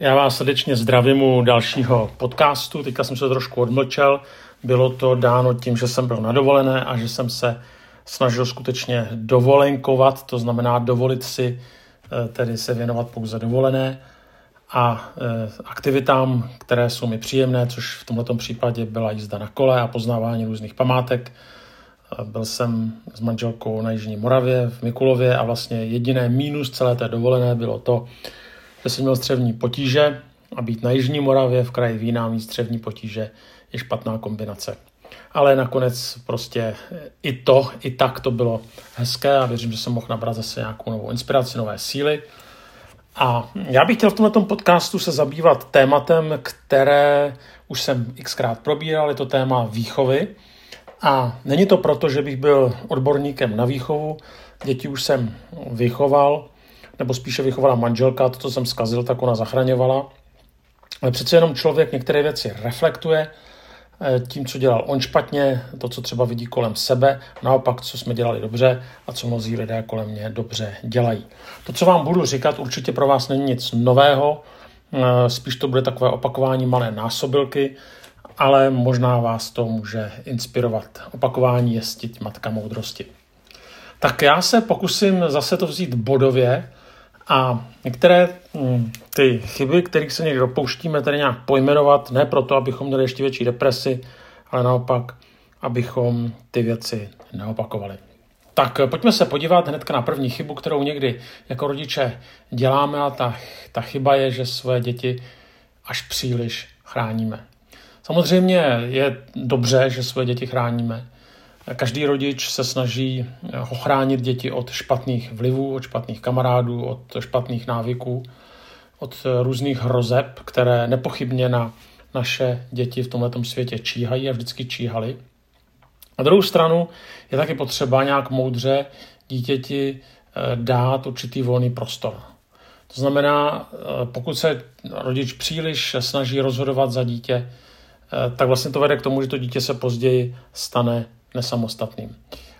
Já vás srdečně zdravím u dalšího podcastu. Teďka jsem se trošku odmlčel. Bylo to dáno tím, že jsem byl na dovolené a že jsem se snažil skutečně dovolenkovat, to znamená dovolit si eh, tedy se věnovat pouze dovolené a eh, aktivitám, které jsou mi příjemné, což v tomto případě byla jízda na kole a poznávání různých památek. Eh, byl jsem s manželkou na Jižní Moravě v Mikulově a vlastně jediné mínus celé té dovolené bylo to, že jsem měl střevní potíže a být na Jižní Moravě v kraji Vína mít střevní potíže je špatná kombinace. Ale nakonec prostě i to, i tak to bylo hezké a věřím, že jsem mohl nabrat zase nějakou novou inspiraci, nové síly. A já bych chtěl v tomto podcastu se zabývat tématem, které už jsem xkrát probíral, je to téma výchovy. A není to proto, že bych byl odborníkem na výchovu, děti už jsem vychoval, nebo spíše vychovala manželka, to, co jsem zkazil, tak ona zachraňovala. Ale přece jenom člověk některé věci reflektuje eh, tím, co dělal on špatně, to, co třeba vidí kolem sebe, naopak, co jsme dělali dobře a co mnozí lidé kolem mě dobře dělají. To, co vám budu říkat, určitě pro vás není nic nového, eh, spíš to bude takové opakování malé násobilky, ale možná vás to může inspirovat. Opakování je stit matka moudrosti. Tak já se pokusím zase to vzít bodově, a některé hm, ty chyby, kterých se někdy dopouštíme, tedy nějak pojmenovat, ne proto, abychom měli ještě větší depresi, ale naopak, abychom ty věci neopakovali. Tak pojďme se podívat hned na první chybu, kterou někdy jako rodiče děláme a ta, ta chyba je, že své děti až příliš chráníme. Samozřejmě je dobře, že své děti chráníme, Každý rodič se snaží eh, ochránit děti od špatných vlivů, od špatných kamarádů, od špatných návyků, od eh, různých hrozeb, které nepochybně na naše děti v tomto světě číhají a vždycky číhaly. Na druhou stranu je taky potřeba nějak moudře dítěti eh, dát určitý volný prostor. To znamená, pokud se rodič příliš snaží rozhodovat za dítě, tak vlastně to vede k tomu, že to dítě se později stane nesamostatným.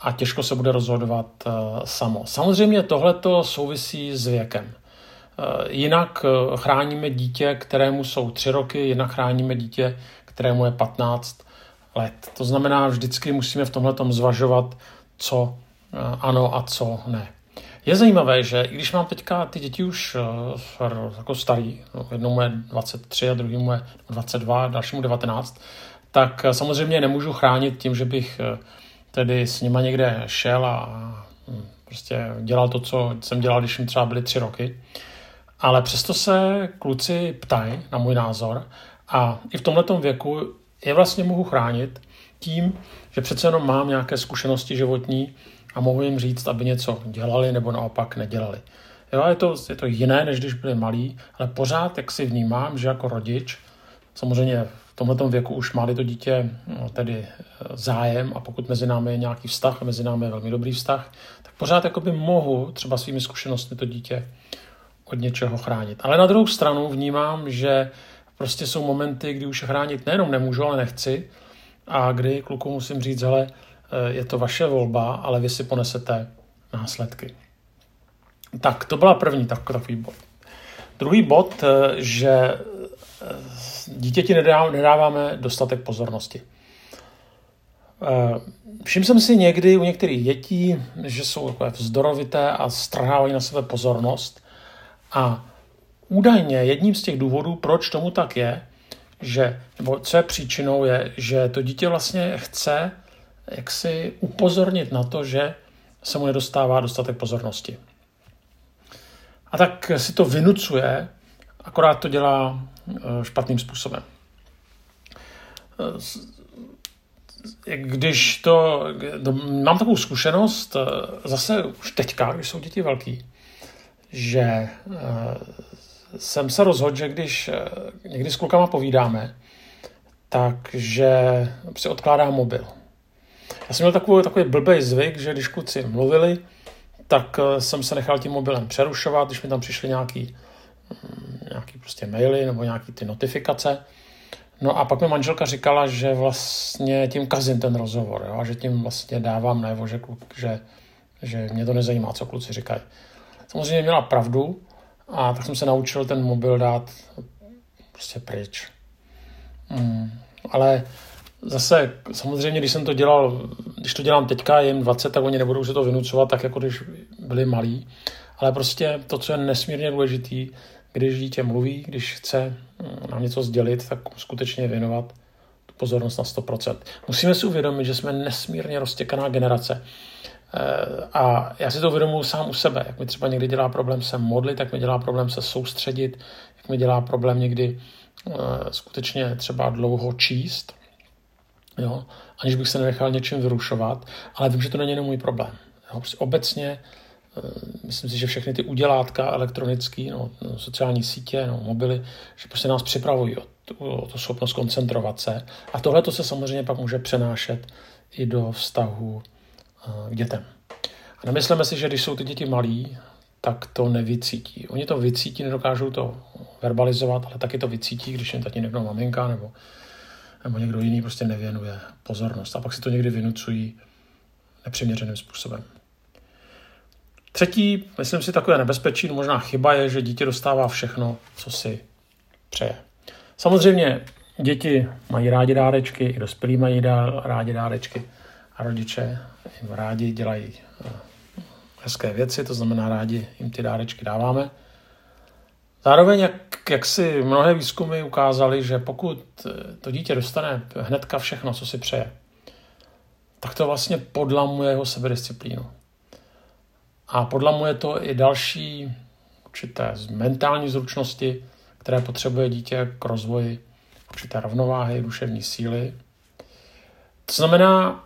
A těžko se bude rozhodovat uh, samo. Samozřejmě tohleto souvisí s věkem. Uh, jinak uh, chráníme dítě, kterému jsou tři roky, jinak chráníme dítě, kterému je 15 let. To znamená, vždycky musíme v tomhle zvažovat, co ano a co ne. Je zajímavé, že i když mám teďka ty děti už jako starý, no, jednomu je 23 a druhému je 22, dalšímu 19, tak samozřejmě nemůžu chránit tím, že bych eh, tedy s nima někde šel a hm, prostě dělal to, co jsem dělal, když jim třeba byly tři roky. Ale přesto se kluci ptají na můj názor a i v tomto věku je vlastně mohu chránit tím, že přece jenom mám nějaké zkušenosti životní a mohu jim říct, aby něco dělali nebo naopak nedělali. Jo, je to, je to jiné, než když byli malí, ale pořád jak si vnímám, že jako rodič, samozřejmě tomhle věku už má to dítě no, tedy eh, zájem a pokud mezi námi je nějaký vztah a mezi námi je velmi dobrý vztah, tak pořád jakoby mohu třeba svými zkušenostmi to dítě od něčeho chránit. Ale na druhou stranu vnímám, že prostě jsou momenty, kdy už chránit nejenom nemůžu, ale nechci a kdy kluku musím říct, hele, eh, je to vaše volba, ale vy si ponesete následky. Tak, to byla první takový bod. Druhý bod, eh, že dítěti nedáváme dostatek pozornosti. Eh, všiml jsem si někdy u některých dětí, že jsou takové vzdorovité a strhávají na sebe pozornost. A údajně jedním z těch důvodů, proč tomu tak je, že, nebo co je příčinou, je, že to dítě vlastně chce jak si upozornit na to, že se mu nedostává dostatek pozornosti. A tak si to vynucuje, akorát to dělá Eh, špatným způsobem. Eh, když to, mám takovou zkušenost, eh, zase už teďka, když jsou děti velký, že jsem se rozhodl, že když někdy s klukama povídáme, takže si odkládám mobil. Já jsem měl takový, takový blbý zvyk, že když kluci mluvili, tak jsem se nechal tím mobilem přerušovat, když mi tam přišly nějaký nějaký prostě maily nebo nějaký ty notifikace. No a pak mi manželka říkala, že vlastně tím kazím ten rozhovor, jo? a že tím vlastně dávám najevo, že, že, že mě to nezajímá, co kluci říkají. Samozřejmě měla pravdu A tak jsem se naučil ten mobil dát prostě pryč. Hmm. Ale zase, samozřejmě, když jsem to dělal, když to dělám teďka, jim 20, tak oni nebudou se to vynucovat tak, jako když byli malí. Ale prostě to, co je nesmírně důležitý, když dítě mluví, když chce nám něco sdělit, tak skutečně věnovat tu pozornost na 100%. Musíme si uvědomit, že jsme nesmírně roztěkaná generace. Eh, a já si to uvědomuji sám u sebe. Jak mi třeba někdy dělá problém se modlit, tak mi dělá problém se soustředit, jak mi dělá problém někdy uh, skutečně třeba dlouho číst, jo, aniž bych se nenechal něčím vyrušovat, ale vím, že to není jenom můj problém. Jo, prostě obecně myslím si, že všechny ty udělátka elektronické, no, no, sociální sítě, no, mobily, že prostě nás připravují o tu, o tu schopnost koncentrovat se. A tohle to se samozřejmě pak může přenášet i do vztahu k dětem. A nemyslíme si, že když jsou ty děti malí, tak to nevycítí. Oni to vycítí, nedokážou to verbalizovat, ale taky to vycítí, když jim taky někdo maminka nebo, nebo někdo jiný prostě nevěnuje pozornost. A pak si to někdy vynucují nepřiměřeným způsobem. Třetí, myslím si, takové nebezpečí, no možná chyba je, že dítě dostává všechno, co si přeje. Samozřejmě děti mají rádi dárečky, i dospělí mají rádi dárečky a rodiče jim rádi dělají eh, hezké věci, to znamená rádi jim ty dárečky dáváme. Zároveň, jak, jak si mnohé výzkumy ukázaly, že pokud eh, to dítě dostane hnedka všechno, co si přeje, tak to vlastně podlamuje jeho sebedisciplínu. A podlamuje to i další určité mentální zručnosti, které potřebuje dítě k rozvoji určité rovnováhy, duševní síly. To znamená,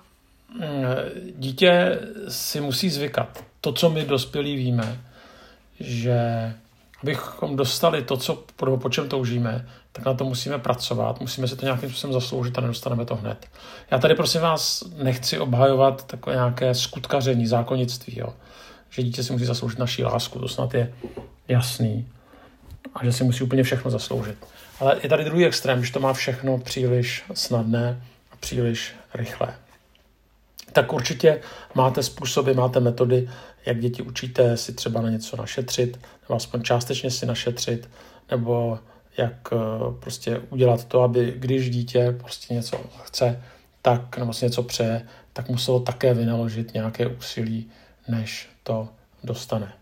dítě si musí zvykat. To, co my dospělí víme, že abychom dostali to, co, po, čem toužíme, tak na to musíme pracovat, musíme si to nějakým způsobem zasloužit a nedostaneme to hned. Já tady prosím vás nechci obhajovat takové nějaké skutkaření, zákonnictví, jo. Že dítě si musí zasloužit naší lásku, to snad je jasný a že si musí úplně všechno zasloužit. Ale je tady druhý extrém, když to má všechno příliš snadné a příliš rychlé tak určitě máte způsoby, máte metody, jak děti učíte si třeba na něco našetřit, nebo aspoň částečně si našetřit, nebo jak eh, prostě udělat to, aby když dítě prostě něco chce, tak nebo si něco přeje, tak muselo také vynaložit nějaké úsilí, než to dostane.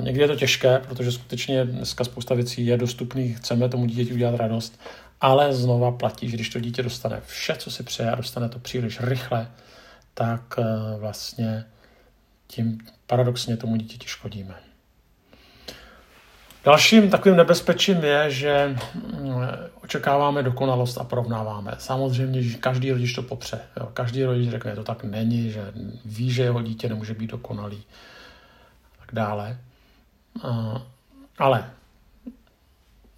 Někdy je to těžké, protože skutečně dneska spousta věcí je dostupných, chceme tomu dítěti udělat radost, ale znova platí, že když to dítě dostane vše, co si přeje a dostane to příliš rychle, tak eh, vlastně tím paradoxně tomu dítěti škodíme. Dalším takovým nebezpečím je, že mm, očekáváme dokonalost a porovnáváme. Samozřejmě, že každý rodič to popře. Jo. Každý rodič řekne, že to tak není, že ví, že jeho dítě nemůže být dokonalý. Tak dále. Ale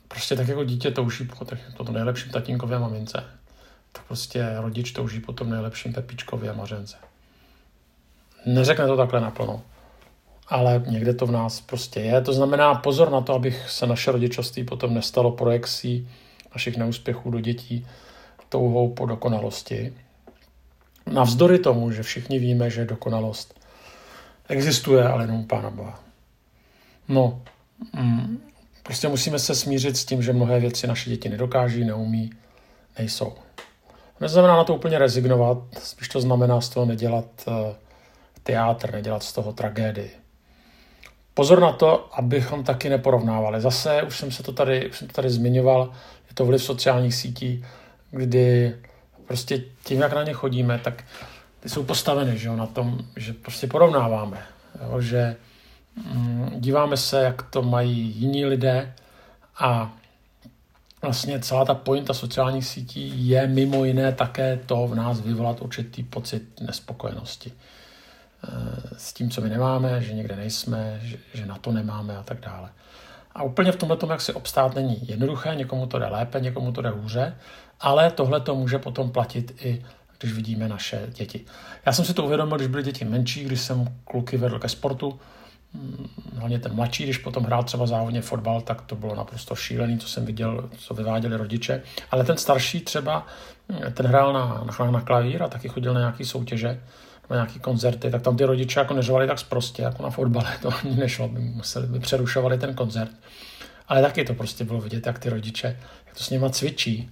prostě tak jako dítě touží po, tom nejlepším tatínkově a mamince, tak prostě rodič touží po tom nejlepším Pepičkovi a Mařence. Neřekne to takhle naplno, ale někde to v nás prostě je. To znamená pozor na to, abych se naše rodičovství potom nestalo projekcí našich neúspěchů do dětí touhou po dokonalosti. Navzdory tomu, že všichni víme, že dokonalost existuje, ale jenom Pána Boha. No, mm, Prostě musíme se smířit s tím, že mnohé věci naše děti nedokáží, neumí, nejsou. Neznamená na to úplně rezignovat, spíš to znamená z toho nedělat eh, teátr, nedělat z toho tragédii. Pozor na to, abychom taky neporovnávali. Zase, už jsem se to tady, už jsem to tady zmiňoval, je to vliv sociálních sítí, kdy prostě tím, jak na ně chodíme, tak ty jsou postaveny že jo, na tom, že prostě porovnáváme. Jo, že Mm, díváme se, jak to mají jiní lidé a vlastně celá ta pointa sociálních sítí je mimo jiné také to v nás vyvolat určitý pocit nespokojenosti s tím, co my nemáme, že někde nejsme, že, že na to nemáme a tak dále. A úplně v tomhle tom, jak si obstát, není jednoduché, někomu to jde lépe, někomu to jde hůře, ale tohle to může potom platit i když vidíme naše děti. Já jsem si to uvědomil, když byly děti menší, když jsem kluky vedl ke sportu, hlavně ten mladší, když potom hrál třeba závodně fotbal, tak to bylo naprosto šílený, co jsem viděl, co vyváděli rodiče. Ale ten starší třeba, ten hrál na, na, na klavír a taky chodil na nějaké soutěže, na nějaký koncerty, tak tam ty rodiče jako neřovali tak prostě, jako na fotbale, to ani nešlo, by museli, by přerušovali ten koncert. Ale taky to prostě bylo vidět, jak ty rodiče, jak to s nima cvičí.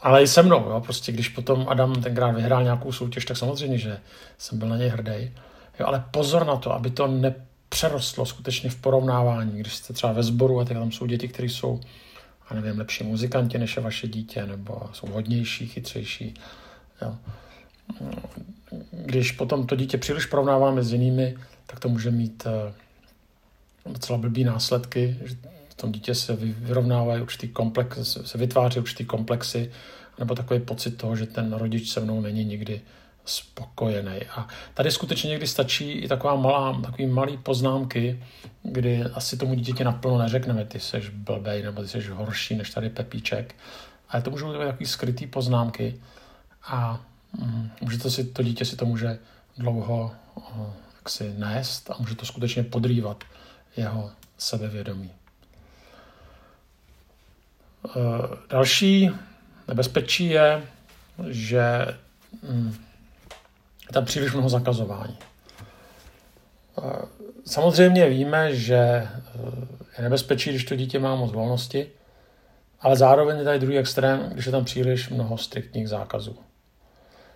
Ale i se mnou, jo, prostě když potom Adam tenkrát vyhrál nějakou soutěž, tak samozřejmě, že jsem byl na něj hrdý. Jo, ale pozor na to, aby to nepřerostlo skutečně v porovnávání, když jste třeba ve sboru a tak tam jsou děti, které jsou, a nevím, lepší muzikanti než je vaše dítě, nebo jsou hodnější, chytřejší. Jo. Když potom to dítě příliš porovnáváme s jinými, tak to může mít eh, docela blbý následky, že v tom dítě se vyrovnávají určitý komplex, se vytváří určitý komplexy, nebo takový pocit toho, že ten rodič se mnou není nikdy spokojený. A tady skutečně někdy stačí i taková malá, takový malý poznámky, kdy asi tomu dítěti naplno neřekneme, ty jsi blbej, nebo ty jsi horší než tady Pepíček. Ale to můžou být takový skrytý poznámky a může to si, to dítě si to může dlouho jaksi nést a může to skutečně podrývat jeho sebevědomí. E, další nebezpečí je, že mm, je tam příliš mnoho zakazování. E, samozřejmě víme, že je nebezpečí, když to dítě má moc volnosti, ale zároveň je tady druhý extrém, když je tam příliš mnoho striktních zákazů.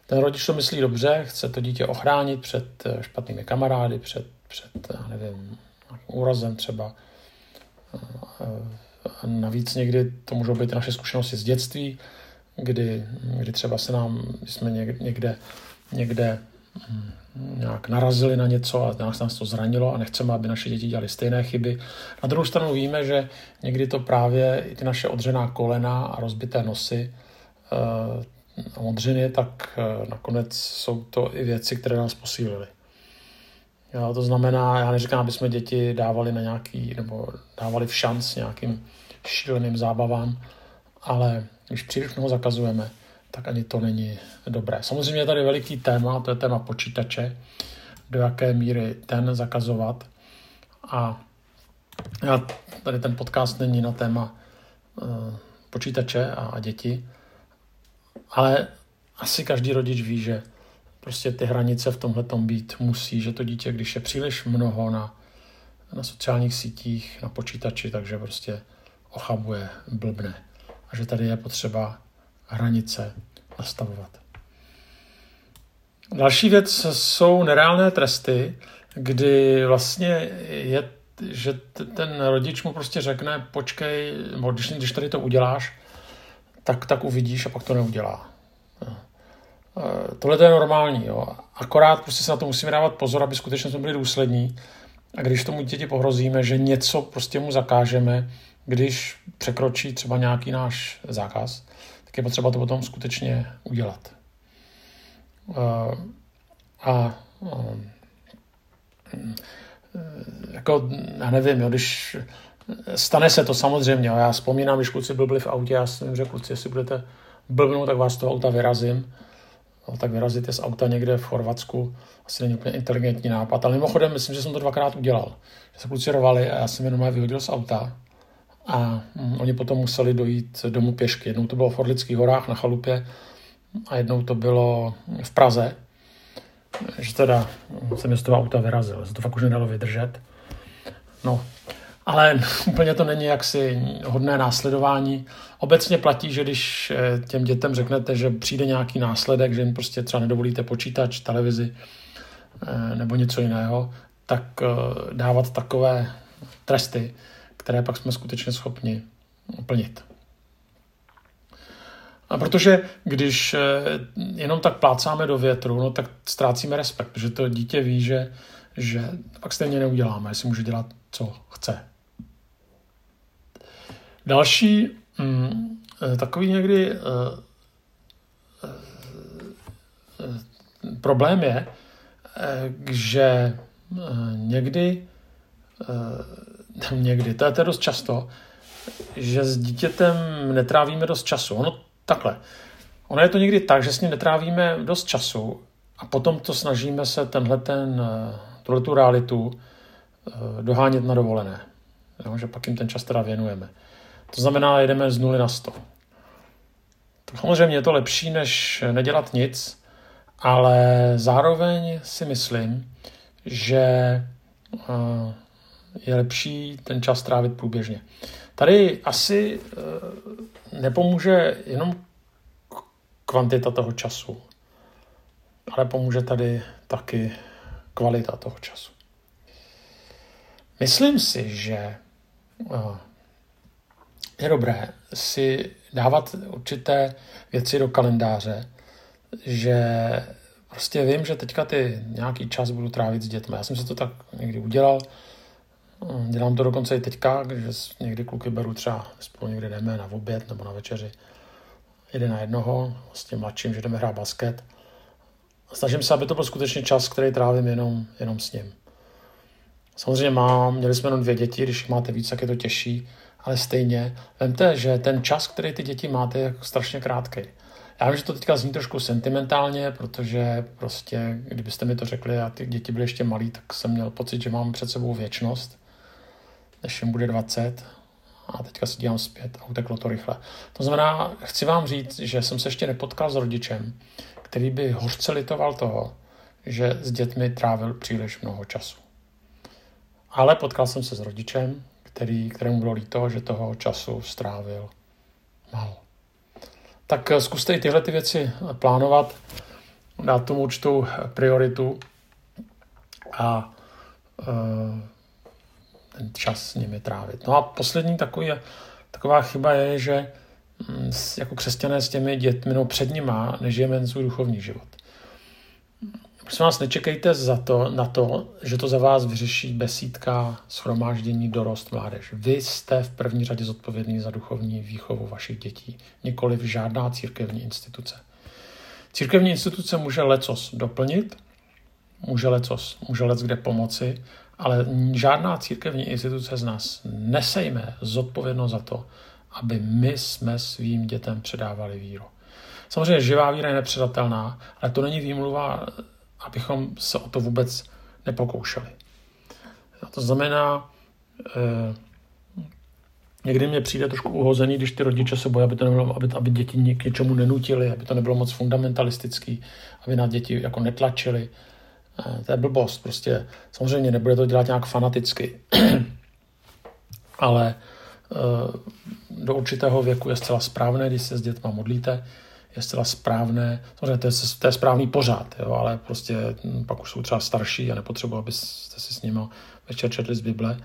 Ten rodič to myslí dobře, chce to dítě ochránit před špatnými kamarády, před, před já nevím, úrazem třeba. A navíc někdy to můžou být naše zkušenosti z dětství, kdy, kdy třeba se nám, jsme někde, někde hm, nějak narazili na něco a nás, nás to zranilo a nechceme, aby naše děti dělali stejné chyby. Na druhou stranu víme, že někdy to právě i ty naše odřená kolena a rozbité nosy eh, modřiny, tak eh, nakonec jsou to i věci, které nás posílily. Jo, to znamená, já neříkám, aby jsme děti dávali na nějaký, nebo dávali v šanc nějakým šíleným zábavám, ale když příliš mnoho zakazujeme, tak ani to není dobré. Samozřejmě je tady veliký téma, to je téma počítače, do jaké míry ten zakazovat. A já, tady ten podcast není na téma uh, počítače a, a děti, ale asi každý rodič ví, že prostě ty hranice v tomhle tom být musí, že to dítě, když je příliš mnoho na, na sociálních sítích, na počítači, takže prostě ochabuje, blbne. A že tady je potřeba hranice nastavovat. Další věc jsou nereálné tresty, kdy vlastně je, že ten rodič mu prostě řekne, počkej, když, když tady to uděláš, tak, tak uvidíš a pak to neudělá. Eh, tohle je normální, jo. Akorát prostě se na to musíme dávat pozor, aby skutečně jsme byli důslední. A když tomu děti pohrozíme, že něco prostě mu zakážeme, když překročí třeba nějaký náš zákaz, tak je potřeba to potom skutečně udělat. Eh, a eh, jako, já nevím, jo, když stane se to samozřejmě, já vzpomínám, když kluci byli v autě, já jsem jim řekl, kluci, jestli budete blbnout, tak vás z toho auta vyrazím no, tak vyrazit je z auta někde v Chorvatsku asi není úplně inteligentní nápad. Ale mimochodem, myslím, že jsem to dvakrát udělal. Že se kluci rovali a já jsem jenom vyhodil z auta. A mm, oni potom museli dojít domů pěšky. Jednou to bylo v Orlických horách na chalupě a jednou to bylo v Praze. Že teda jsem z toho auta vyrazil. Se to fakt už nedalo vydržet. No, ale úplně to není jaksi hodné následování. Obecně platí, že když eh, těm dětem řeknete, že přijde nějaký následek, že jim prostě třeba nedovolíte počítač, televizi eh, nebo něco jiného, tak eh, dávat takové tresty, které pak jsme skutečně schopni plnit. A protože když jenom tak plácáme do větru, no tak ztrácíme respekt, protože to dítě ví, že, že pak stejně neuděláme, jestli může dělat, co chce. Další mm, eh, takový někdy uh, problém je, že někdy, někdy, to je to dost často, že s dítětem netrávíme dost času. Ono takhle. Ono je to někdy tak, že s ním netrávíme dost času a potom to snažíme se tenhle ten, tuhle tu realitu dohánět na dovolené. Jo, že pak jim ten čas teda věnujeme. To znamená, jedeme z nuly na 100. Tak samozřejmě je to lepší, než nedělat nic, ale zároveň si myslím, že eh, je lepší ten čas trávit průběžně. Tady asi eh, nepomůže jenom kvantita toho času, ale pomůže tady taky kvalita toho času. Myslím si, že eh, je dobré si dávat určité věci do kalendáře, že prostě vím, že teďka ty nějaký čas budu trávit s dětmi. Já jsem si to tak někdy udělal, dělám to dokonce i teďka, že někdy kluky beru třeba spolu někde jdeme na oběd nebo na večeři. Jeden na jednoho, s tím mladším, že jdeme hrát basket. Snažím se, aby to byl skutečně čas, který trávím jenom, jenom s ním. Samozřejmě mám, měli jsme jenom dvě děti, když máte víc, tak je to těžší, ale stejně, vemte, že ten čas, který ty děti máte, je strašně krátký. Já vím, že to teďka zní trošku sentimentálně, protože prostě, kdybyste mi to řekli a ty děti byly ještě malí, tak jsem měl pocit, že mám před sebou věčnost, než jim bude 20 a teďka si dívám zpět a uteklo to rychle. To znamená, chci vám říct, že jsem se ještě nepotkal s rodičem, který by hořce litoval toho, že s dětmi trávil příliš mnoho času. Ale potkal jsem se s rodičem, který, kterému bylo líto, že toho času strávil málo. Tak eh, zkuste i tyhle ty věci plánovat, dát tomu určitou prioritu a ten čas s nimi trávit. No a poslední takový, taková chyba je, že mm, jako křesťané s těmi dětmi, no před nima, nežijeme svůj duchovní život. Prosím vás, nečekejte za to, na to, že to za vás vyřeší besídka, schromáždění, dorost, mládež. Vy jste v první řadě zodpovědní za duchovní výchovu vašich dětí, nikoli žádná církevní instituce. Církevní instituce může lecos doplnit, může lecos, může lec kde pomoci, ale žádná církevní instituce z nás nesejme zodpovědnost za to, aby my jsme svým dětem předávali víru. Samozřejmě živá víra je nepředatelná, ale to není výmluva abychom se o to vůbec nepokoušeli. A to znamená, eh, někdy mě přijde trošku uhozený, když ty rodiče se bojí, aby, to nebylo, aby, aby děti k něčemu nenutili, aby to nebylo moc fundamentalistický, aby na děti jako netlačili. Eh, to je blbost, prostě samozřejmě nebude to dělat nějak fanaticky, ale eh, do určitého věku je zcela správné, když se s dětma modlíte, je zcela správné. Samozřejmě to je, to je správný pořád, jo, ale prostě hm, pak už jsou třeba starší a nepotřebuji, abyste si s nimi večer četli z Bible,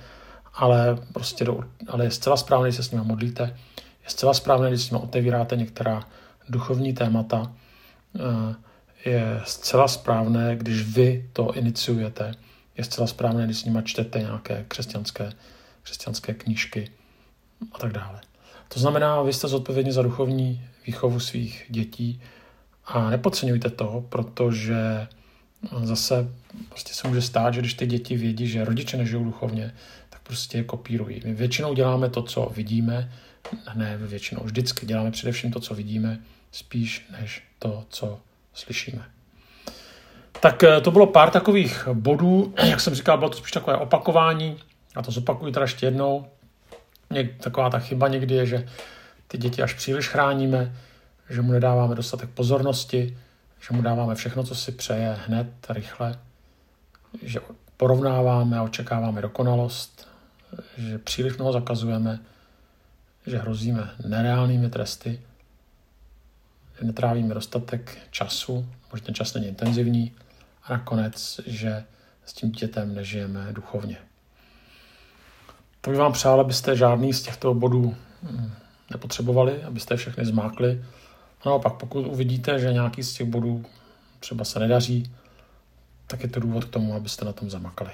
ale prostě do, ale je zcela správné, když se s nimi modlíte, je zcela správné, když s nimi otevíráte některá duchovní témata, eh, je zcela správné, když vy to iniciujete, je zcela správné, když s nimi čtete nějaké křesťanské, křesťanské knížky a tak dále. To znamená, vy jste zodpovědní za duchovní výchovu svých dětí a nepodceňujte to, protože zase prostě se může stát, že když ty děti vědí, že rodiče nežijou duchovně, tak prostě je kopírují. My většinou děláme to, co vidíme, ne většinou, vždycky děláme především to, co vidíme, spíš než to, co slyšíme. Tak eh, to bylo pár takových bodů, jak jsem říkal, bylo to spíš takové opakování, a to zopakuju teda ještě jednou. Taková ta chyba někdy je, že ty děti až příliš chráníme, že mu nedáváme dostatek pozornosti, že mu dáváme všechno, co si přeje hned, rychle, že porovnáváme a očekáváme dokonalost, že příliš mnoho zakazujeme, že hrozíme nereálnými tresty, že netrávíme dostatek času, že ten čas není intenzivní a nakonec, že s tím dětem nežijeme duchovně. To bych vám přál, abyste žádný z těchto bodů hm, nepotřebovali, abyste je všechny zmákli. A naopak, pokud uvidíte, že nějaký z těch bodů třeba se nedaří, tak je to důvod k tomu, abyste na tom zamakali.